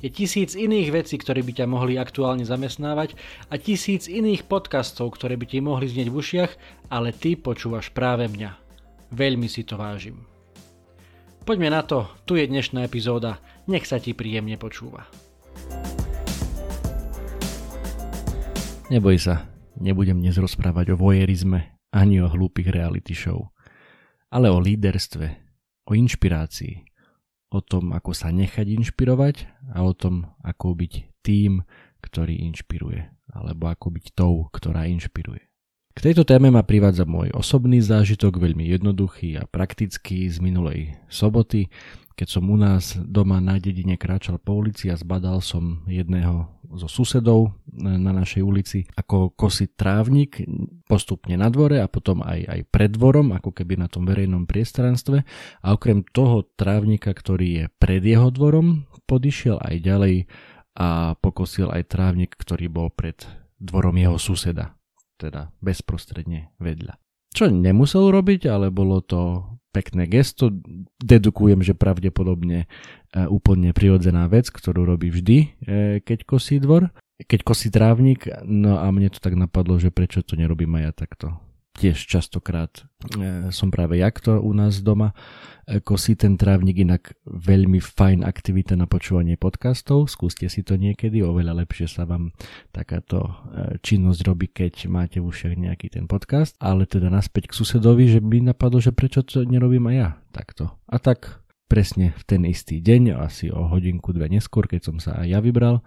Je tisíc iných vecí, ktoré by ťa mohli aktuálne zamestnávať a tisíc iných podcastov, ktoré by ti mohli znieť v ušiach, ale ty počúvaš práve mňa. Veľmi si to vážim. Poďme na to, tu je dnešná epizóda, nech sa ti príjemne počúva. Neboj sa, nebudem dnes rozprávať o vojerizme ani o hlúpych reality show, ale o líderstve, o inšpirácii, o tom, ako sa nechať inšpirovať a o tom, ako byť tým, ktorý inšpiruje, alebo ako byť tou, ktorá inšpiruje. K tejto téme ma privádza môj osobný zážitok, veľmi jednoduchý a praktický z minulej soboty, keď som u nás doma na dedine kráčal po ulici a zbadal som jedného zo susedov na našej ulici ako kosiť trávnik postupne na dvore a potom aj, aj pred dvorom, ako keby na tom verejnom priestranstve. A okrem toho trávnika, ktorý je pred jeho dvorom, podišiel aj ďalej a pokosil aj trávnik, ktorý bol pred dvorom jeho suseda, teda bezprostredne vedľa. Čo nemusel robiť, ale bolo to pekné gesto. Dedukujem, že pravdepodobne úplne prirodzená vec, ktorú robí vždy, e, keď kosí dvor, keď kosí trávnik. No a mne to tak napadlo, že prečo to nerobím aj ja takto tiež častokrát e, som práve jak to u nás doma e, kosí ten trávnik, inak veľmi fajn aktivita na počúvanie podcastov, skúste si to niekedy, oveľa lepšie sa vám takáto e, činnosť robí, keď máte ušiach nejaký ten podcast, ale teda naspäť k susedovi, že by napadlo, že prečo to nerobím aj ja takto. A tak presne v ten istý deň, asi o hodinku, dve neskôr, keď som sa aj ja vybral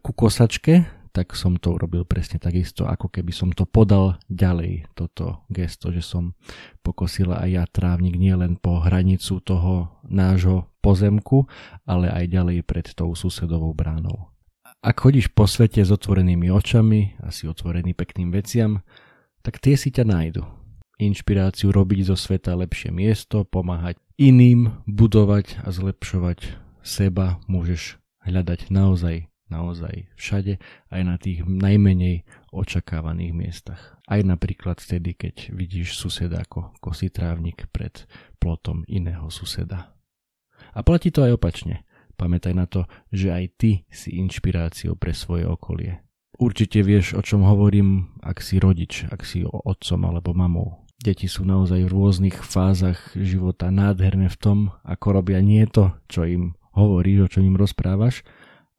ku kosačke, tak som to urobil presne takisto, ako keby som to podal ďalej, toto gesto, že som pokosila aj ja trávnik nielen po hranicu toho nášho pozemku, ale aj ďalej pred tou susedovou bránou. Ak chodíš po svete s otvorenými očami a si otvorený pekným veciam, tak tie si ťa nájdu. Inšpiráciu robiť zo sveta lepšie miesto, pomáhať iným, budovať a zlepšovať seba môžeš hľadať naozaj naozaj všade, aj na tých najmenej očakávaných miestach. Aj napríklad vtedy, keď vidíš suseda ako kosí trávnik pred plotom iného suseda. A platí to aj opačne. Pamätaj na to, že aj ty si inšpiráciou pre svoje okolie. Určite vieš, o čom hovorím, ak si rodič, ak si otcom alebo mamou. Deti sú naozaj v rôznych fázach života nádherné v tom, ako robia nie to, čo im hovoríš, o čom im rozprávaš,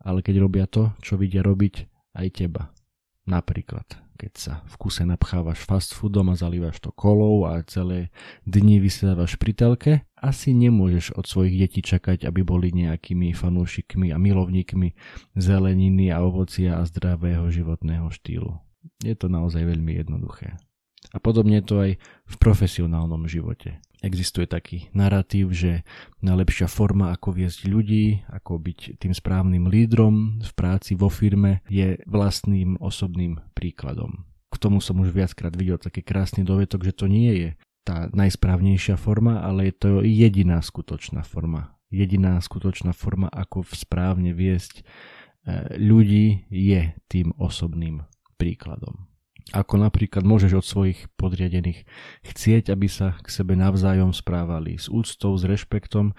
ale keď robia to, čo vidia robiť aj teba. Napríklad, keď sa v kuse napchávaš fast foodom a zalívaš to kolou a celé dni vysedávaš pri telke, asi nemôžeš od svojich detí čakať, aby boli nejakými fanúšikmi a milovníkmi zeleniny a ovocia a zdravého životného štýlu. Je to naozaj veľmi jednoduché. A podobne to aj v profesionálnom živote. Existuje taký narratív, že najlepšia forma, ako viesť ľudí, ako byť tým správnym lídrom v práci vo firme, je vlastným osobným príkladom. K tomu som už viackrát videl taký krásny dovetok, že to nie je tá najsprávnejšia forma, ale je to jediná skutočná forma. Jediná skutočná forma, ako správne viesť eh, ľudí, je tým osobným príkladom. Ako napríklad môžeš od svojich podriadených chcieť, aby sa k sebe navzájom správali s úctou, s rešpektom,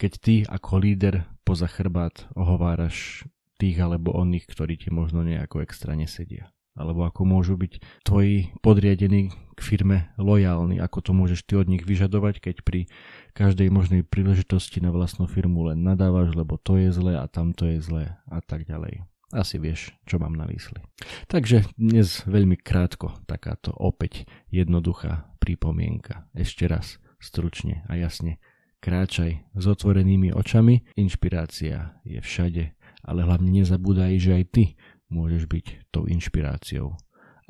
keď ty ako líder poza chrbát ohováraš tých alebo oných, ktorí ti možno nejako extra nesedia. Alebo ako môžu byť tvoji podriadení k firme lojálni, ako to môžeš ty od nich vyžadovať, keď pri každej možnej príležitosti na vlastnú firmu len nadávaš, lebo to je zlé a tamto je zlé a tak ďalej. Asi vieš, čo mám na mysli. Takže dnes veľmi krátko takáto opäť jednoduchá pripomienka. Ešte raz, stručne a jasne. Kráčaj s otvorenými očami, inšpirácia je všade, ale hlavne nezabúdaj, že aj ty môžeš byť tou inšpiráciou.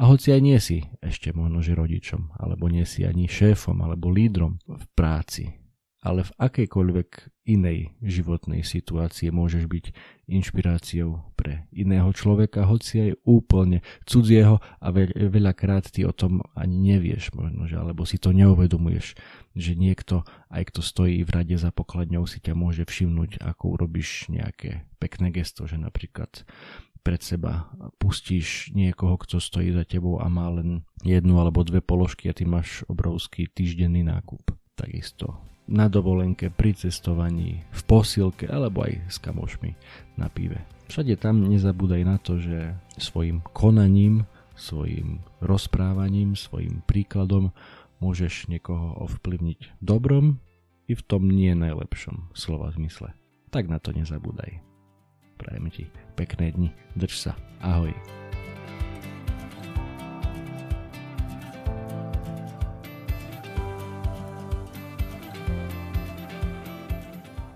A hoci aj nie si ešte možno že rodičom, alebo nie si ani šéfom, alebo lídrom v práci, ale v akejkoľvek inej životnej situácii môžeš byť inšpiráciou pre iného človeka, hoci aj úplne cudzieho a veľ, veľakrát ty o tom ani nevieš možno, že, alebo si to neuvedomuješ, že niekto, aj kto stojí v rade za pokladňou, si ťa môže všimnúť, ako urobíš nejaké pekné gesto, že napríklad pred seba pustíš niekoho, kto stojí za tebou a má len jednu alebo dve položky a ty máš obrovský týždenný nákup. Takisto na dovolenke, pri cestovaní, v posilke alebo aj s kamošmi na pive. Všade tam nezabúdaj na to, že svojim konaním, svojim rozprávaním, svojim príkladom môžeš niekoho ovplyvniť dobrom i v tom nie najlepšom slova zmysle. Tak na to nezabúdaj. Prajem ti pekné dni. Drž sa. Ahoj.